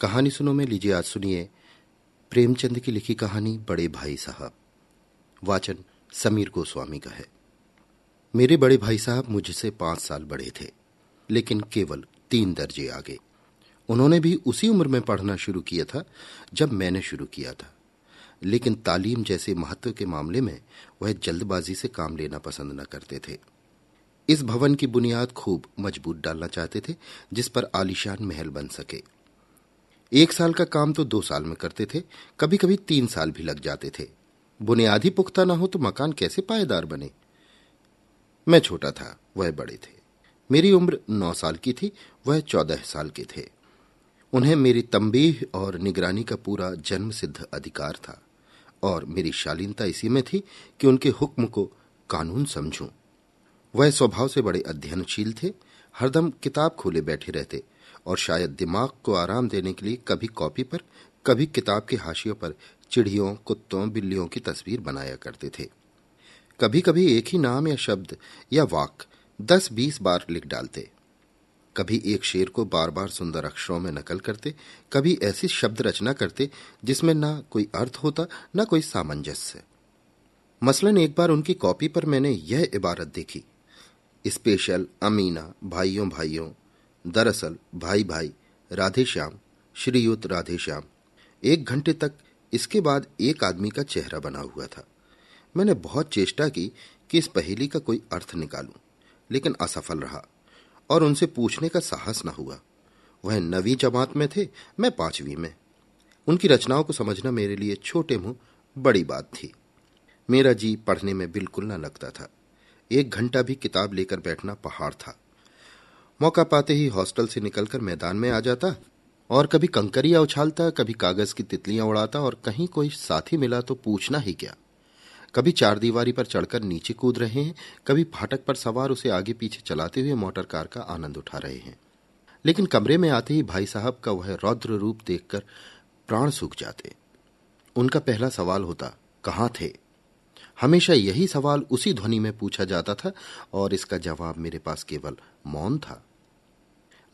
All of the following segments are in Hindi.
कहानी सुनो, में लीजिए आज सुनिए प्रेमचंद की लिखी कहानी बड़े भाई साहब। वाचन समीर गोस्वामी का है। मेरे बड़े भाई साहब मुझसे पाँच साल बड़े थे, लेकिन केवल तीन दर्जे आगे। उन्होंने भी उसी उम्र में पढ़ना शुरू किया था, जब मैंने शुरू किया था। लेकिन तालीम जैसे महत्व के मामले में वह जल्दबाजी से काम लेना पसंद न करते थे। इस भवन की बुनियाद खूब मज़बूत डालना चाहते थे, जिस पर आलिशान महल बन सके। एक साल का काम तो दो साल में करते थे कभी कभी तीन साल भी लग जाते थे। बुनियादी पुख्ता ना हो तो मकान कैसे पायेदार बने? मैं छोटा था, वह बड़े थे। मेरी उम्र नौ साल की थी, वह चौदह साल के थे। उन्हें मेरी तंबीह और निगरानी का पूरा जन्म सिद्ध अधिकार था और मेरी शालीनता इसी में थी कि उनके हुक्म को कानून समझूं। वह स्वभाव से बड़े अध्ययनशील थे, हरदम किताब खोले बैठे रहते और शायद दिमाग को आराम देने के लिए कभी कॉपी पर, कभी किताब के हाशियों पर चिड़ियों, कुत्तों, बिल्लियों की तस्वीर बनाया करते थे। कभी कभी एक ही नाम या शब्द या वाक दस बीस बार लिख डालते। कभी एक शेर को बार बार सुंदर अक्षरों में नकल करते, कभी ऐसी शब्द रचना करते जिसमें ना कोई अर्थ होता, ना कोई सामंजस्य। मसलन एक बार उनकी कॉपी पर मैंने यह इबारत देखी। स्पेशल अमीना भाइयों भाइयों दरअसल, भाई भाई राधे श्याम श्रीयुत राधे श्याम एक घंटे तक इसके बाद एक आदमी का चेहरा बना हुआ था। मैंने बहुत चेष्टा की कि इस पहेली का कोई अर्थ निकालूं, लेकिन असफल रहा और उनसे पूछने का साहस न हुआ। वह नवी जमात में थे, मैं पांचवी में। उनकी रचनाओं को समझना मेरे लिए छोटे मुँह बड़ी बात थी। मेरा जी पढ़ने में बिल्कुल न लगता था। एक घंटा भी किताब लेकर बैठना पहाड़ था। मौका पाते ही हॉस्टल से निकलकर मैदान में आ जाता और कभी कंकरिया उछालता, कभी कागज़ की तितलियाँ उड़ाता और कहीं कोई साथी मिला तो पूछना ही क्या। कभी चार दीवारी पर चढ़कर नीचे कूद रहे हैं, कभी फाटक पर सवार उसे आगे पीछे चलाते हुए मोटर कार का आनंद उठा रहे हैं। लेकिन कमरे में आते ही भाई साहब का वह रौद्र रूप देखकर प्राण सूख जाते। उनका पहला सवाल होता, कहाँ थे? हमेशा यही सवाल उसी ध्वनि में पूछा जाता था और इसका जवाब मेरे पास केवल मौन था।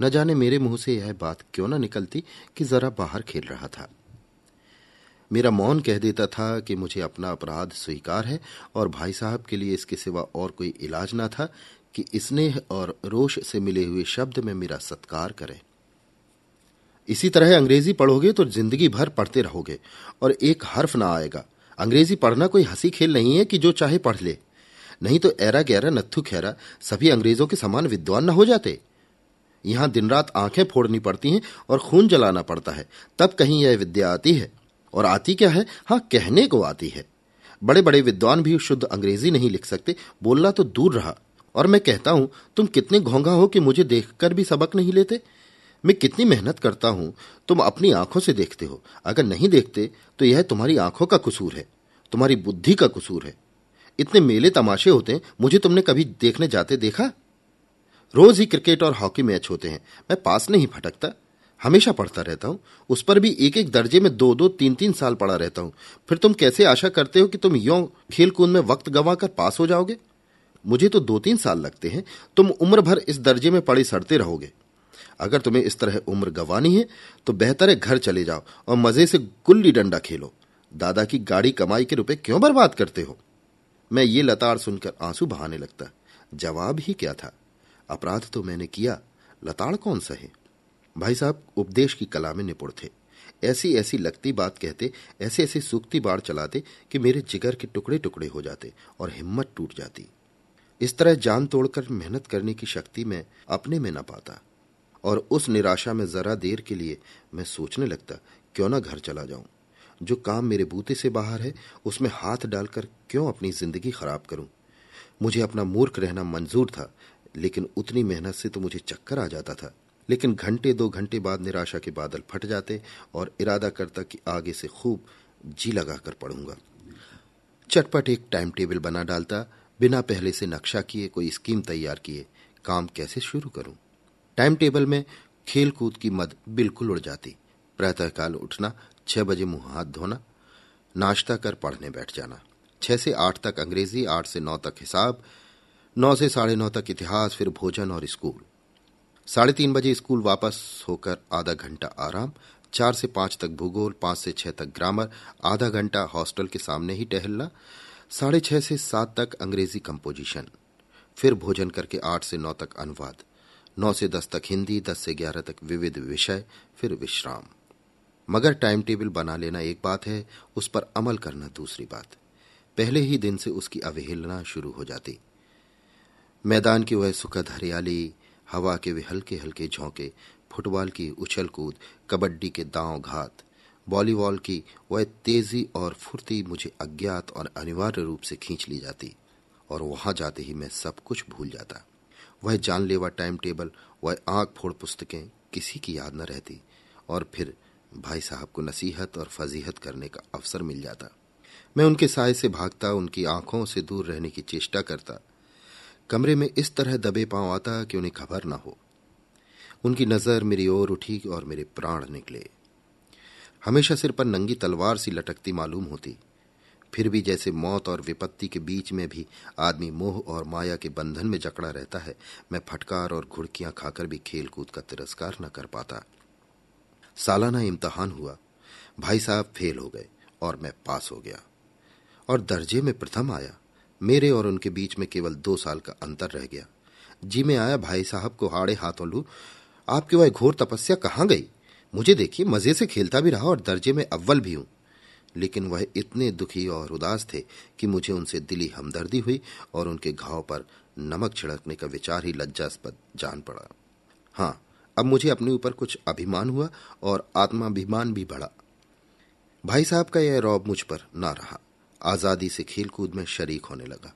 न जाने मेरे मुँह से यह बात क्यों न निकलती कि जरा बाहर खेल रहा था। मेरा मौन कह देता था कि मुझे अपना अपराध स्वीकार है और भाई साहब के लिए इसके सिवा और कोई इलाज ना था कि स्नेह और रोष से मिले हुए शब्द में मेरा सत्कार करें। इसी तरह अंग्रेज़ी पढ़ोगे तो ज़िंदगी भर पढ़ते रहोगे और एक हर्फ ना आएगा। अंग्रेज़ी पढ़ना कोई हँसी खेल नहीं है कि जो चाहे पढ़ ले। नहीं तो ऐरा गहरा नत्थु खैरा, सभी अंग्रेज़ों के समान विद्वान न हो जाते। यहाँ दिन रात आँखें फोड़नी पड़ती हैं और खून जलाना पड़ता है। तब कहीं यह विद्या आती है। और आती क्या है? हाँ कहने को आती है। बड़े बड़े विद्वान भी शुद्ध अंग्रेज़ी नहीं लिख सकते। बोलना तो दूर रहा। और मैं कहता हूँ, तुम कितने घोंघा हो कि मुझे देखकर भी सबक नहीं लेते? मैं कितनी मेहनत करता हूँ, तुम अपनी आँखों से देखते हो। अगर नहीं देखते तो यह तुम्हारी आँखों का कसूर है, तुम्हारी बुद्धि का कसूर है। इतने मेले तमाशे होते हैं, मुझे तुमने कभी देखने जाते देखा? रोज ही क्रिकेट और हॉकी मैच होते हैं, मैं पास नहीं फटकता हमेशा पढ़ता रहता हूँ, उस पर भी एक एक दर्जे में दो दो तीन तीन साल पढ़ा रहता हूँ। फिर तुम कैसे आशा करते हो कि तुम यो खेल कूद में वक्त गंवा कर पास हो जाओगे? मुझे तो दो तीन साल लगते हैं, तुम उम्र भर इस दर्जे में पढ़े सड़ते रहोगे। अगर तुम्हें इस तरह उम्र गंवानी है तो बेहतर है घर चले जाओ और मज़े से गुल्ली डंडा खेलो। दादा की गाड़ी कमाई के रुपए क्यों बर्बाद करते हो? मैं ये लताड़ सुनकर आँसू बहाने लगता। जवाब ही क्या था? अपराध तो मैंने किया। लताड़ कौन सा है? भाई साहब, उपदेश की कला में निपुण थे। ऐसी ऐसी लगती बात कहते ऐसे ऐसे सूखती बाढ़ चलाते कि मेरे जिगर के टुकड़े टुकड़े हो जाते और हिम्मत टूट जाती। इस तरह जान तोड़कर मेहनत करने की शक्ति मैं अपने में न पाता। और उस निराशा में जरा देर के लिए मैं सोचने लगता, क्यों ना घर चला जाऊँ? जो काम मेरे बूते से बाहर है, उसमें हाथ डालकर क्यों अपनी ज़िंदगी खराब करूँ? मुझे अपना मूर्ख रहना मंजूर था, लेकिन उतनी मेहनत से तो मुझे चक्कर आ जाता था। लेकिन घंटे दो घंटे बाद निराशा के बादल फट जाते और इरादा करता कि आगे से खूब जी लगाकर पढ़ूँगा। चटपट एक टाइम टेबल बना डालता, बिना पहले से नक्शा किए कोई स्कीम तैयार किए, काम कैसे शुरू करूँ? टाइम टेबल में खेल कूद की मद बिल्कुल उड़ जाती। प्रातःकाल उठना, छह बजे मुँह हाथ धोना, नाश्ता कर पढ़ने बैठ जाना। छह से आठ तक अंग्रेज़ी, आठ से नौ तक हिसाब, नौ से साढ़े नौ तक इतिहास, फिर भोजन और स्कूल। साढ़े तीन बजे स्कूल वापस होकर आधा घंटा आराम, चार से पाँच तक भूगोल, पाँच से छह तक ग्रामर, आधा घंटा हॉस्टल के सामने ही टहलना, साढ़े छह से सात तक अंग्रेज़ी कंपोजिशन, फिर भोजन करके आठ से नौ तक अनुवाद। नौ से दस तक हिंदी, दस से ग्यारह तक विविध विषय, फिर विश्राम। मगर टाइम टेबल बना लेना एक बात है, उस पर अमल करना दूसरी बात। पहले ही दिन से उसकी अवहेलना शुरू हो जाती। मैदान की वह सुखद हरियाली, हवा के वे हल्के हल्के झोंके, फुटबॉल की उछल कूद, कबड्डी के दांव घात, वॉलीबॉल की वह तेज़ी और फुर्ती मुझे अज्ञात और अनिवार्य रूप से खींच ली जाती, और वहाँ जाते ही मैं सब कुछ भूल जाता। वह जानलेवा टाइम टेबल वह आँख फोड़ पुस्तकें, किसी की याद न रहती, और फिर भाई साहब को नसीहत और फजीहत करने का अवसर मिल जाता। मैं उनके साय से भागता, उनकी आँखों से दूर रहने की चेष्टा करता। कमरे में इस तरह दबे पाँव आता कि उन्हें खबर न हो। उनकी नज़र मेरी ओर उठी और मेरे प्राण निकले। हमेशा सिर पर नंगी तलवार सी लटकती मालूम होती। फिर भी जैसे मौत और विपत्ति के बीच में भी आदमी मोह और माया के बंधन में जकड़ा रहता है, मैं फटकार और घुड़कियाँ खाकर भी खेल कूद का तिरस्कार न कर पाता। सालाना इम्तहान हुआ। भाई साहब फेल हो गए और मैं पास हो गया। और दर्जे में प्रथम आया। मेरे और उनके बीच में केवल दो साल का अंतर रह गया। जी में आया भाई साहब को हाड़े हाथों लू। आपकी वह घोर तपस्या कहाँ गई? मुझे देखिए, मज़े से खेलता भी रहा और दर्जे में अव्वल भी हूँ। लेकिन वह इतने दुखी और उदास थे कि मुझे उनसे दिली हमदर्दी हुई और उनके घाव पर नमक छिड़कने का विचार ही लज्जास्पद जान पड़ा। हाँ, अब मुझे अपने ऊपर कुछ अभिमान हुआ और आत्माभिमान भी बढ़ा। भाई साहब का यह रौब मुझ पर ना रहा। आज़ादी से खेलकूद में शरीक होने लगा।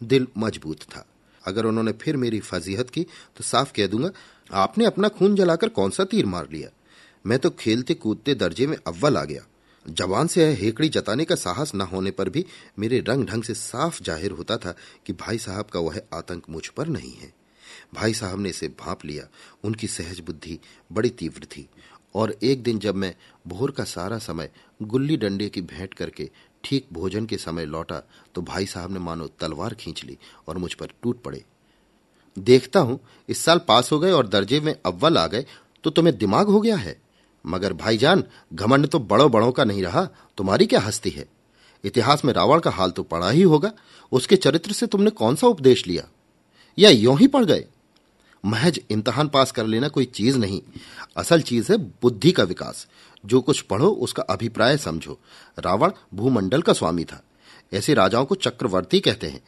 दिल मज़बूत था। अगर उन्होंने फिर मेरी फजीहत की तो साफ़ कह दूँगा, आपने अपना खून जलाकर कौन सा तीर मार लिया? मैं तो खेलते कूदते दर्जे में अव्वल आ गया। जवान से हेकड़ी जताने का साहस न होने पर भी मेरे रंग ढंग से साफ़ ज़ाहिर होता था कि भाई साहब का वह आतंक मुझ पर नहीं है। भाई साहब ने इसे भाप लिया। उनकी सहज बुद्धि बड़ी तीव्र थी। और एक दिन जब मैं भोर का सारा समय गुल्ली डंडे की भेंट करके ठीक भोजन के समय लौटा तो भाई साहब ने मानो तलवार खींच ली और मुझ पर टूट पड़े। देखता हूँ, इस साल पास हो गए और दर्जे में अव्वल आ गए तो तुम्हें दिमाग हो गया है? मगर भाईजान, घमंड तो बड़ों बड़ों का नहीं रहा, तुम्हारी क्या हस्ती है? इतिहास में रावण का हाल तो पड़ा ही होगा, उसके चरित्र से तुमने कौन सा उपदेश लिया? या यों ही पड़ गए? महज इम्तहान पास कर लेना कोई चीज़ नहीं, असल चीज़ है बुद्धि का विकास। जो कुछ पढ़ो, उसका अभिप्राय समझो। रावण भूमंडल का स्वामी था। ऐसे राजाओं को चक्रवर्ती कहते हैं।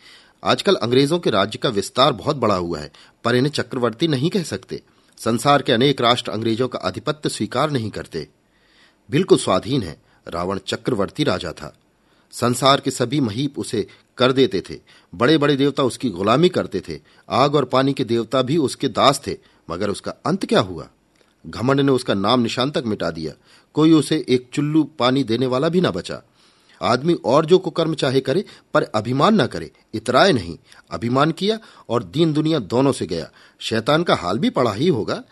आजकल अंग्रेज़ों के राज्य का विस्तार बहुत बड़ा हुआ है, पर इन्हें चक्रवर्ती नहीं कह सकते। संसार के अनेक राष्ट्र अंग्रेज़ों का आधिपत्य स्वीकार नहीं करते। बिल्कुल स्वाधीन है, रावण चक्रवर्ती राजा था। संसार के सभी महीप उसे कर देते थे बड़े बड़े देवता उसकी गुलामी करते थे, आग और पानी के देवता भी उसके दास थे, मगर उसका अंत क्या हुआ? घमंड ने उसका नाम निशान तक मिटा दिया, कोई उसे एक चुल्लू पानी देने वाला भी ना बचा। आदमी और जो कुकर्म चाहे करे, पर अभिमान न करे। इतराए नहीं। अभिमान किया और दीन दुनिया दोनों से गया। शैतान का हाल भी पड़ा ही होगा।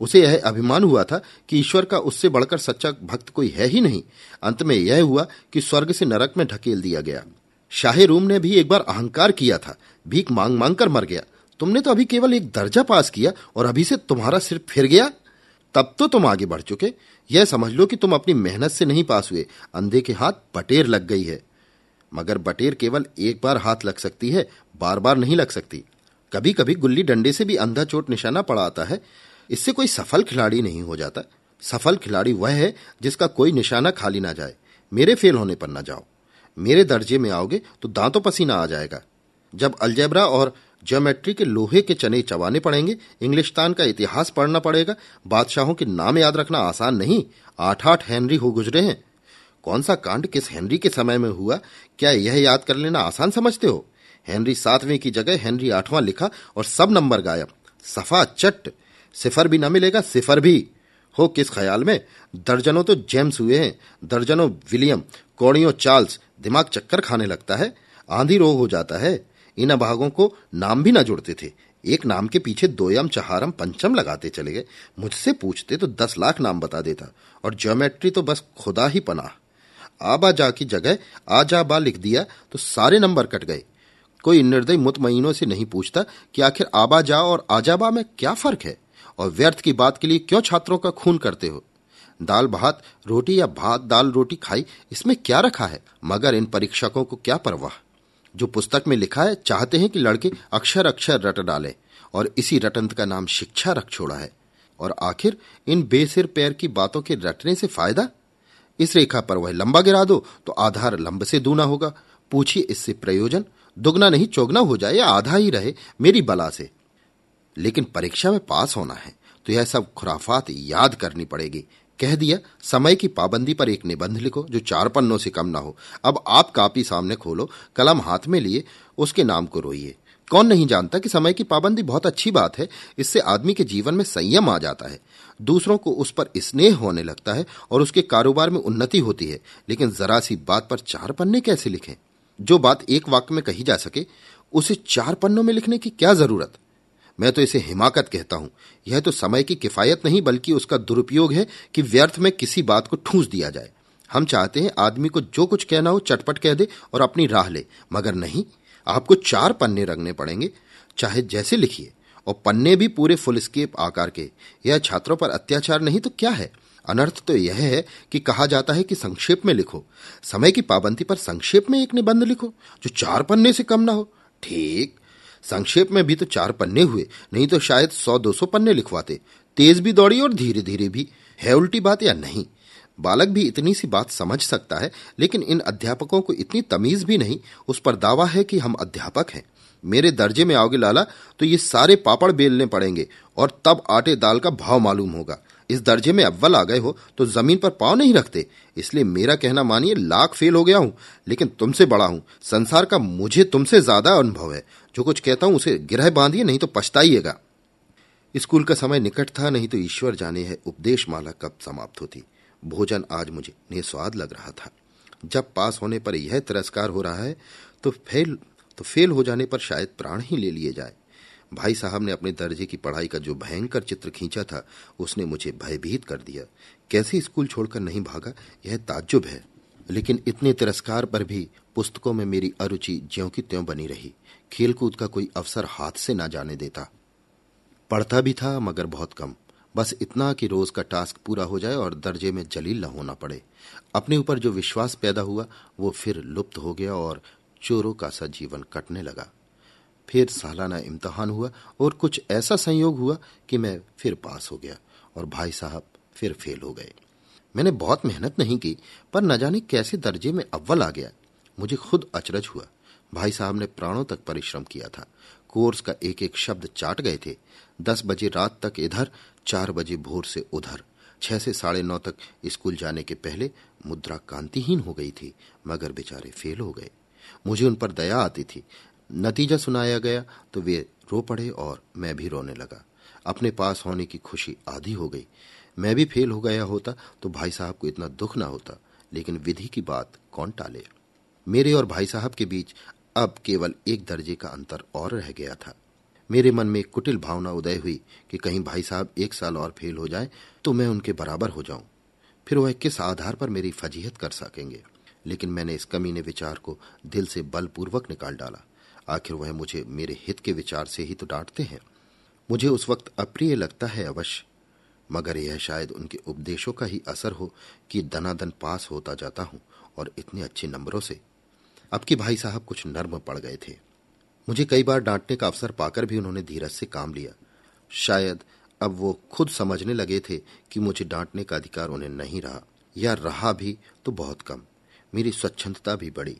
उसे यह अभिमान हुआ था कि ईश्वर का उससे बढ़कर सच्चा भक्त कोई है ही नहीं। अंत में यह हुआ कि स्वर्ग से नरक में ढकेल दिया गया। शाही रूम ने भी एक बार अहंकार किया था। भीख मांग मांग कर मर गया। तुमने तो अभी केवल एक दर्जा पास किया और अभी से तुम्हारा सिर फिर गया। तब तो तुम आगे बढ़ चुके। यह समझ लो कि तुम अपनी मेहनत से नहीं पास हुए। अंधे के हाथ बटेर लग गई है। मगर बटेर केवल एक बार हाथ लग सकती है बार बार नहीं लग सकती। कभी कभी गुल्ली डंडे से भी अंधा चोट निशाना पड़ा आता है। इससे कोई सफल खिलाड़ी नहीं हो जाता। सफल खिलाड़ी वह है जिसका कोई निशाना खाली ना जाए। मेरे फेल होने पर ना जाओ। मेरे दर्जे में आओगे तो दांतों पसीना आ जाएगा। जब अलजेब्रा और ज्योमेट्री के लोहे के चने चबाने पड़ेंगे। इंग्लिशतान का इतिहास पढ़ना पड़ेगा। बादशाहों के नाम याद रखना आसान नहीं। आठ आठ हेनरी हो गुजरे हैं। कौन सा कांड किस हेनरी के समय में हुआ? क्या यह याद कर लेना आसान समझते हो? हेनरी सातवें की जगह हेनरी आठवां लिखा और सब नंबर गायब। सफ़ा चट। सिफर भी ना मिलेगा, सिफर भी। हो, किस ख्याल में? दर्जनों तो जेम्स हुए हैं। दर्जनों विलियम, कौड़ियों चार्ल्स। दिमाग चक्कर खाने लगता है। आंधी रोग हो जाता है। इन अभागों को नाम भी ना जुड़ते थे। एक नाम के पीछे दोयम, चहारम, पंचम लगाते चले गए। मुझसे पूछते तो दस लाख नाम बता देता, और ज्योमेट्री तो बस खुदा ही पना आबा जा की जगह आ जा बा लिख दिया तो सारे नंबर कट गए। कोई निर्दय मुतमईनों से नहीं पूछता कि आखिर आबा जा और आजाबा में क्या फ़र्क है, और व्यर्थ की बात के लिए क्यों छात्रों का खून करते हो? दाल भात रोटी या भात दाल रोटी खाई, इसमें क्या रखा है? मगर इन परीक्षकों को क्या परवाह? जो पुस्तक में लिखा है, चाहते हैं कि लड़के अक्षर अक्षर रट डाले, और इसी रटंत का नाम शिक्षा रख छोड़ा है। और आखिर, इन बेसिर पैर की बातों के रटने से फ़ायदा? इस रेखा पर वह लंबा गिरा दो तो आधार लंब से दूना होगा। पूछिए इससे प्रयोजन। दुगना नहीं, चौगना हो जाए या आधा ही रहे मेरी बला से। लेकिन परीक्षा में पास होना है तो यह सब खुराफात याद करनी पड़ेगी। कह दिया, समय की पाबंदी पर एक निबंध लिखो जो चार पन्नों से कम ना हो। अब आप कापी सामने खोलो, कलम हाथ में लिए, उसके नाम को रोइए। कौन नहीं जानता कि समय की पाबंदी बहुत अच्छी बात है, इससे आदमी के जीवन में संयम आ जाता है। दूसरों को उस पर स्नेह होने लगता है और उसके कारोबार में उन्नति होती है, लेकिन जरा सी बात पर चार पन्ने कैसे लिखें? जो बात एक वाक्य में कही जा सके, उसे चार पन्नों में लिखने की क्या ज़रूरत? मैं तो इसे हिमाकत कहता हूँ। यह तो समय की किफायत नहीं, बल्कि उसका दुरुपयोग है कि व्यर्थ में किसी बात को ठूंस दिया जाए। हम चाहते हैं आदमी को जो कुछ कहना हो, चटपट कह दे और अपनी राह ले। मगर नहीं, आपको चार पन्ने रंगने पड़ेंगे, चाहे जैसे लिखिए। और पन्ने भी पूरे फुल स्केप आकार के। यह छात्रों पर अत्याचार नहीं तो क्या है? अनर्थ तो यह है कि कहा जाता है कि संक्षेप में लिखो। समय की पाबंदी पर संक्षेप में एक निबंध लिखो, जो चार पन्ने से कम ना हो। ठीक संक्षेप में भी तो चार पन्ने हुए, नहीं तो शायद सौ दो सौ पन्ने लिखवाते। तेज भी दौड़ी और धीरे धीरे भी। है उल्टी बात या नहीं? बालक भी इतनी सी बात समझ सकता है, लेकिन इन अध्यापकों को इतनी तमीज भी नहीं, उस पर दावा है कि हम अध्यापक हैं। मेरे दर्जे में आओगे लाला तो ये सारे पापड़ बेलने पड़ेंगे, और तब आटे दाल का भाव मालूम होगा। इस दर्जे में अव्वल आ गए हो तो ज़मीन पर पाँव नहीं रखते। इसलिए मेरा कहना मानिए, लाख फेल हो गया हूँ, लेकिन तुमसे बड़ा हूँ। संसार का मुझे तुमसे ज़्यादा अनुभव है। जो कुछ कहता हूँ उसे गिरह बांधिए, नहीं तो पछताइएगा। स्कूल का समय निकट था, नहीं तो ईश्वर जाने है उपदेश माला कब समाप्त होती। भोजन आज मुझे निस्वाद लग रहा था। जब पास होने पर यह तिरस्कार हो रहा है तो फेल तो फेल हो जाने पर शायद प्राण ही ले लिए जाए। भाई साहब ने अपने दर्जे की पढ़ाई का जो भयंकर चित्र खींचा था, उसने मुझे भयभीत कर दिया। कैसे स्कूल छोड़कर नहीं भागा? यह ताज्जुब है। लेकिन इतने तिरस्कार पर भी पुस्तकों में मेरी अरुचि ज्यों की त्यों बनी रही। खेलकूद का कोई अवसर हाथ से ना जाने देता। पढ़ता भी था, मगर बहुत कम। बस इतना कि रोज का टास्क पूरा हो जाए और दर्जे में जलील न होना पड़े। अपने ऊपर जो विश्वास पैदा हुआ, वो फिर लुप्त हो गया और चोरों का सा जीवन कटने लगा। फिर सालाना इम्तहान हुआ और कुछ ऐसा संयोग हुआ कि मैं फिर पास हो गया और भाई साहब फिर फेल हो गए। मैंने बहुत मेहनत नहीं की, पर न जाने कैसे दर्जे में अव्वल आ गया। मुझे खुद अचरज हुआ। भाई साहब ने प्राणों तक परिश्रम किया था। कोर्स का एक एक शब्द चाट गए थे। दस बजे रात तक इधर, चार बजे भोर से उधर। छह से साढ़े नौ तक स्कूल जाने के पहले मुद्रा कांतिहीन हो गई थी, मगर बेचारे फेल हो गए। मुझे उन पर दया आती थी। नतीजा सुनाया गया तो वे रो पड़े और मैं भी रोने लगा। अपने पास होने की खुशी आधी हो गई। मैं भी फेल हो गया होता तो भाई साहब को इतना दुख ना होता, लेकिन विधि की बात कौन टाले? मेरे और भाई साहब के बीच अब केवल एक दर्जे का अंतर और रह गया था। मेरे मन में कुटिल भावना उदय हुई कि कहीं भाई साहब एक साल और फेल हो जाए तो मैं उनके बराबर हो जाऊँ। फिर वह किस आधार पर मेरी फजीहत कर सकेंगे? लेकिन मैंने इस कमीने विचार को दिल से बलपूर्वक निकाल डाला। आखिर वह मुझे मेरे हित के विचार से ही तो डांटते हैं। मुझे उस वक्त अप्रिय लगता है अवश्य, मगर यह शायद उनके उपदेशों का ही असर हो कि दनादन पास होता जाता हूँ और इतने अच्छे नंबरों से। अब की भाई साहब कुछ नर्म पड़ गए थे। मुझे कई बार डांटने का अवसर पाकर भी उन्होंने धीरज से काम लिया। शायद अब वो खुद समझने लगे थे कि मुझे डांटने का अधिकार उन्हें नहीं रहा, या रहा भी तो बहुत कम। मेरी स्वच्छंदता भी बढ़ी।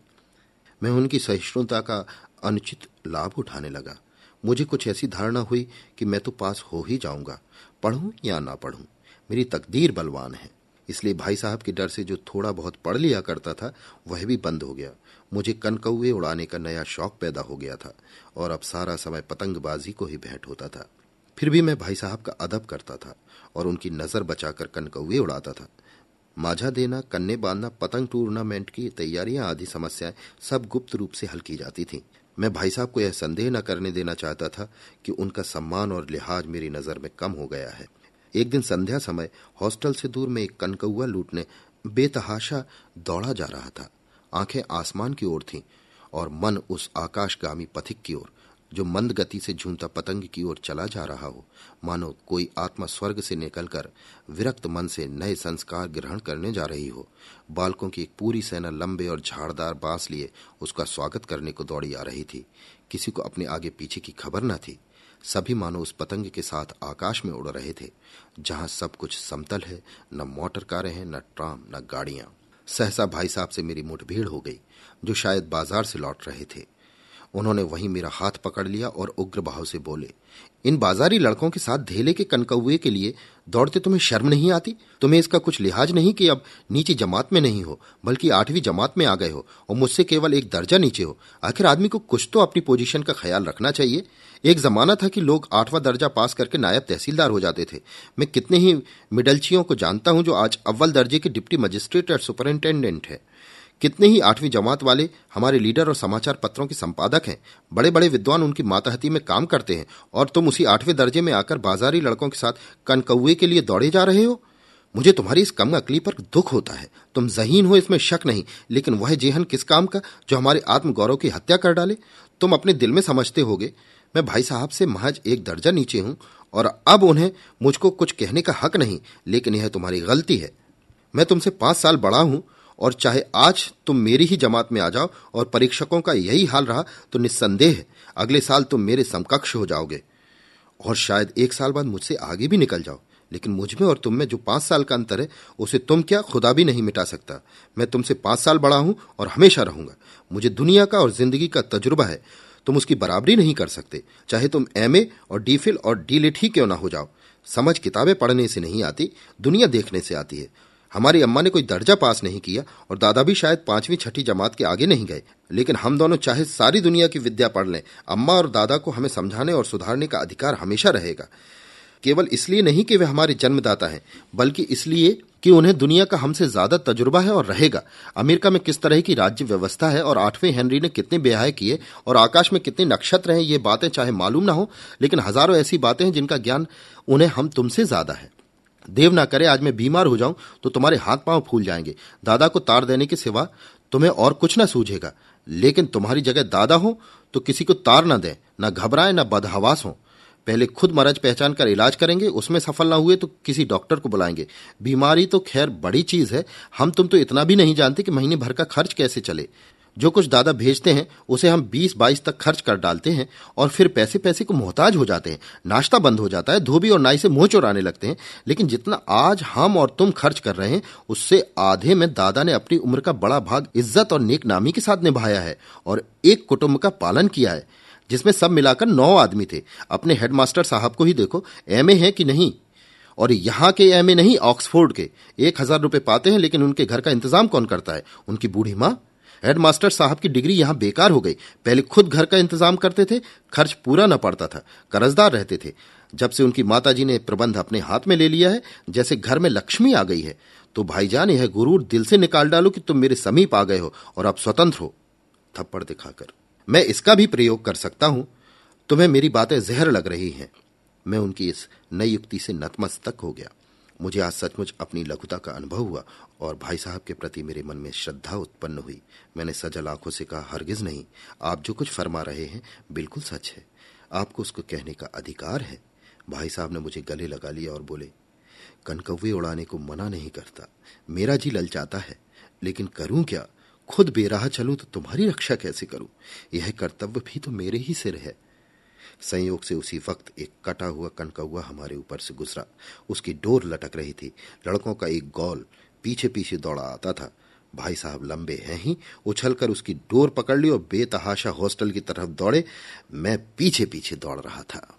मैं उनकी सहिष्णुता का अनुचित लाभ उठाने लगा। मुझे कुछ ऐसी धारणा हुई कि मैं तो पास हो ही जाऊँगा, पढ़ूं या ना पढ़ूं। मेरी तकदीर बलवान है। इसलिए भाई साहब के डर से जो थोड़ा बहुत पढ़ लिया करता था, वह भी बंद हो गया। मुझे कनकौए उड़ाने का नया शौक पैदा हो गया था और अब सारा समय पतंगबाजी को ही भेंट होता था। फिर भी मैं भाई साहब का अदब करता था और उनकी नज़र बचाकर कनकौए उड़ाता था। माझा देना, कन्ने बांधना, पतंग टूर्नामेंट की तैयारियाँ आदि समस्याएँ सब गुप्त रूप से हल की जाती थीं। मैं भाई साहब को यह संदेह न करने देना चाहता था कि उनका सम्मान और लिहाज मेरी नज़र में कम हो गया है। एक दिन संध्या समय हॉस्टल से दूर में एक कनकौआ लूटने बेतहाशा दौड़ा जा रहा था। आँखें आसमान की ओर थीं और मन उस आकाशगामी पथिक की ओर। जो मंद गति से झूमता पतंग की ओर चला जा रहा हो। मानो कोई आत्मा स्वर्ग से निकलकर विरक्त मन से नए संस्कार ग्रहण करने जा रही हो। बालकों की एक पूरी सेना लंबे और झाड़दार बाँस लिए उसका स्वागत करने को दौड़ी आ रही थी। किसी को अपने आगे पीछे की खबर न थी। सभी मानो उस पतंग के साथ आकाश में उड़ रहे थे, जहाँ सब कुछ समतल है, न मोटर कारें हैं, न ट्राम, न गाड़ियाँ। सहसा भाई साहब से मेरी मुठभेड़ हो गई, जो शायद बाज़ार से लौट रहे थे। उन्होंने वहीं मेरा हाथ पकड़ लिया और उग्र भाव से बोले, इन बाजारी लड़कों के साथ धेले के कनकौए के लिए दौड़ते तुम्हें शर्म नहीं आती? तुम्हें इसका कुछ लिहाज नहीं कि अब नीचे जमात में नहीं हो, बल्कि आठवीं जमात में आ गए हो और मुझसे केवल एक दर्जा नीचे हो? आखिर आदमी को कुछ तो अपनी पोजीशन का ख्याल रखना चाहिए। एक जमाना था कि लोग आठवां दर्जा पास करके नायब तहसीलदार हो जाते थे। मैं कितने ही मिडलचियों को जानता हूँ जो आज अव्वल दर्जे के डिप्टी मजिस्ट्रेट और सुपरिंटेंडेंट है। कितने ही आठवीं जमात वाले हमारे लीडर और समाचार पत्रों के संपादक हैं। बड़े बड़े विद्वान उनकी मातहती में काम करते हैं। और तुम उसी आठवें दर्जे में आकर बाजारी लड़कों के साथ कनकौए के लिए दौड़े जा रहे हो? मुझे तुम्हारी इस कम अकली पर दुख होता है। तुम जहीन हो, इसमें शक नहीं। लेकिन वह जेहन किस काम का जो हमारे आत्मगौरव की हत्या कर डाले? तुम अपने दिल में समझते होगे। मैं भाई साहब से महज एक दर्जा नीचे हूँ। और अब उन्हें मुझको कुछ कहने का हक नहीं, लेकिन यह तुम्हारी गलती है। मैं तुमसे पाँच साल बड़ा हूँ। और चाहे आज तुम मेरी ही जमात में आ जाओ और परीक्षकों का यही हाल रहा तो निस्संदेह अगले साल तुम मेरे समकक्ष हो जाओगे। और शायद एक साल बाद मुझसे आगे भी निकल जाओ, लेकिन मुझमें और तुम में जो पाँच साल का अंतर है, उसे तुम क्या खुदा भी नहीं मिटा सकता। मैं तुमसे पाँच साल बड़ा हूँ और हमेशा रहूँगा। मुझे दुनिया का और ज़िंदगी का तजुर्बा है। तुम उसकी बराबरी नहीं कर सकते। चाहे तुम एमए और डीफिल और डीलिट ही क्यों ना हो जाओ। समझ किताबें पढ़ने से नहीं आती, दुनिया देखने से आती है। हमारी अम्मा ने कोई दर्जा पास नहीं किया और दादा भी शायद पांचवी, छठी जमात के आगे नहीं गए। लेकिन हम दोनों चाहे सारी दुनिया की विद्या पढ़ लें, अम्मा और दादा को हमें समझाने और सुधारने का अधिकार हमेशा रहेगा। केवल इसलिए नहीं कि वे हमारे जन्मदाता हैं, बल्कि इसलिए कि उन्हें दुनिया का हमसे ज़्यादा तजुर्बा है और रहेगा। अमेरिका में किस तरह की राज्य व्यवस्था है और आठवें हेनरी ने कितने ब्याह किए और आकाश में कितने नक्षत्र हैं, ये बातें चाहे मालूम ना हो, लेकिन हज़ारों ऐसी बातें हैं जिनका ज्ञान उन्हें हम तुमसे ज़्यादा है। देव ना करे, आज मैं बीमार हो जाऊँ तो तुम्हारे हाथ पाँव फूल जाएँगे। दादा को तार देने के सिवा तुम्हें और कुछ ना सूझेगा। लेकिन तुम्हारी जगह दादा हो तो किसी को तार ना दें, ना घबराए, ना बदहवास हो। पहले खुद मरज पहचान कर इलाज करेंगे, उसमें सफल ना हुए तो किसी डॉक्टर को बुलाएँगे। बीमारी तो खैर बड़ी चीज़ है, हम तुम तो इतना भी नहीं जानते कि महीने भर का खर्च कैसे चले। जो कुछ दादा भेजते हैं, उसे हम बीस बाईस तक खर्च कर डालते हैं और फिर पैसे पैसे को मोहताज हो जाते हैं। नाश्ता बंद हो जाता है, धोबी और नाई से मुँह चोराने लगते हैं। लेकिन जितना आज हम और तुम खर्च कर रहे हैं, उससे आधे में दादा ने अपनी उम्र का बड़ा भाग इज़्ज़त और नेक नामी के साथ निभाया है और एक कुटुंब का पालन किया है, जिसमें सब मिलाकर नौ आदमी थे। अपने हेडमास्टर साहब को ही देखो एमए है कि नहीं? और यहाँ के एमए नहीं, ऑक्सफोर्ड के। एक हज़ार रुपये पाते हैं, लेकिन उनके घर का इंतज़ाम कौन करता है? उनकी बूढ़ी माँ? हेडमास्टर साहब की डिग्री यहाँ बेकार हो गई। पहले खुद घर का इंतज़ाम करते थे, खर्च पूरा न पड़ता था, कर्जदार रहते थे। जब से उनकी माताजी ने प्रबंध अपने हाथ में ले लिया है, जैसे घर में लक्ष्मी आ गई है तो भाईजान यह गुरूर दिल से निकाल डालो कि तुम मेरे समीप आ गए हो और अब स्वतंत्र हो, थप्पड़ दिखाकर। मैं इसका भी प्रयोग कर सकता हूँ। तुम्हें मेरी बातें जहर लग रही हैं। मैं उनकी इस नई युक्ति से नतमस्तक हो गया। मुझे आज सचमुच अपनी लघुता का अनुभव हुआ और भाई साहब के प्रति मेरे मन में श्रद्धा उत्पन्न हुई। मैंने सजल आँखों से कहा, हरगिज नहीं, आप जो कुछ फरमा रहे हैं, बिल्कुल सच है। आपको उसको कहने का अधिकार है? भाई साहब ने मुझे गले लगा लिया और बोले कनकौवे उड़ाने को मना नहीं करता। मेरा जी ललचाता है, लेकिन करूँ क्या? खुद बेराह चलूँ तो तुम्हारी रक्षा कैसे करूँ? यह कर्तव्य भी तो मेरे ही सिर है। संयोग से उसी वक्त एक कटा हुआ कनकौआ हमारे ऊपर से गुजरा। उसकी डोर लटक रही थी। लड़कों का एक गोल पीछे पीछे दौड़ा आता था। भाई साहब लंबे हैं ही, उछलकर उसकी डोर पकड़ ली और बेतहाशा हॉस्टल की तरफ़ दौड़े। मैं पीछे पीछे दौड़ रहा था।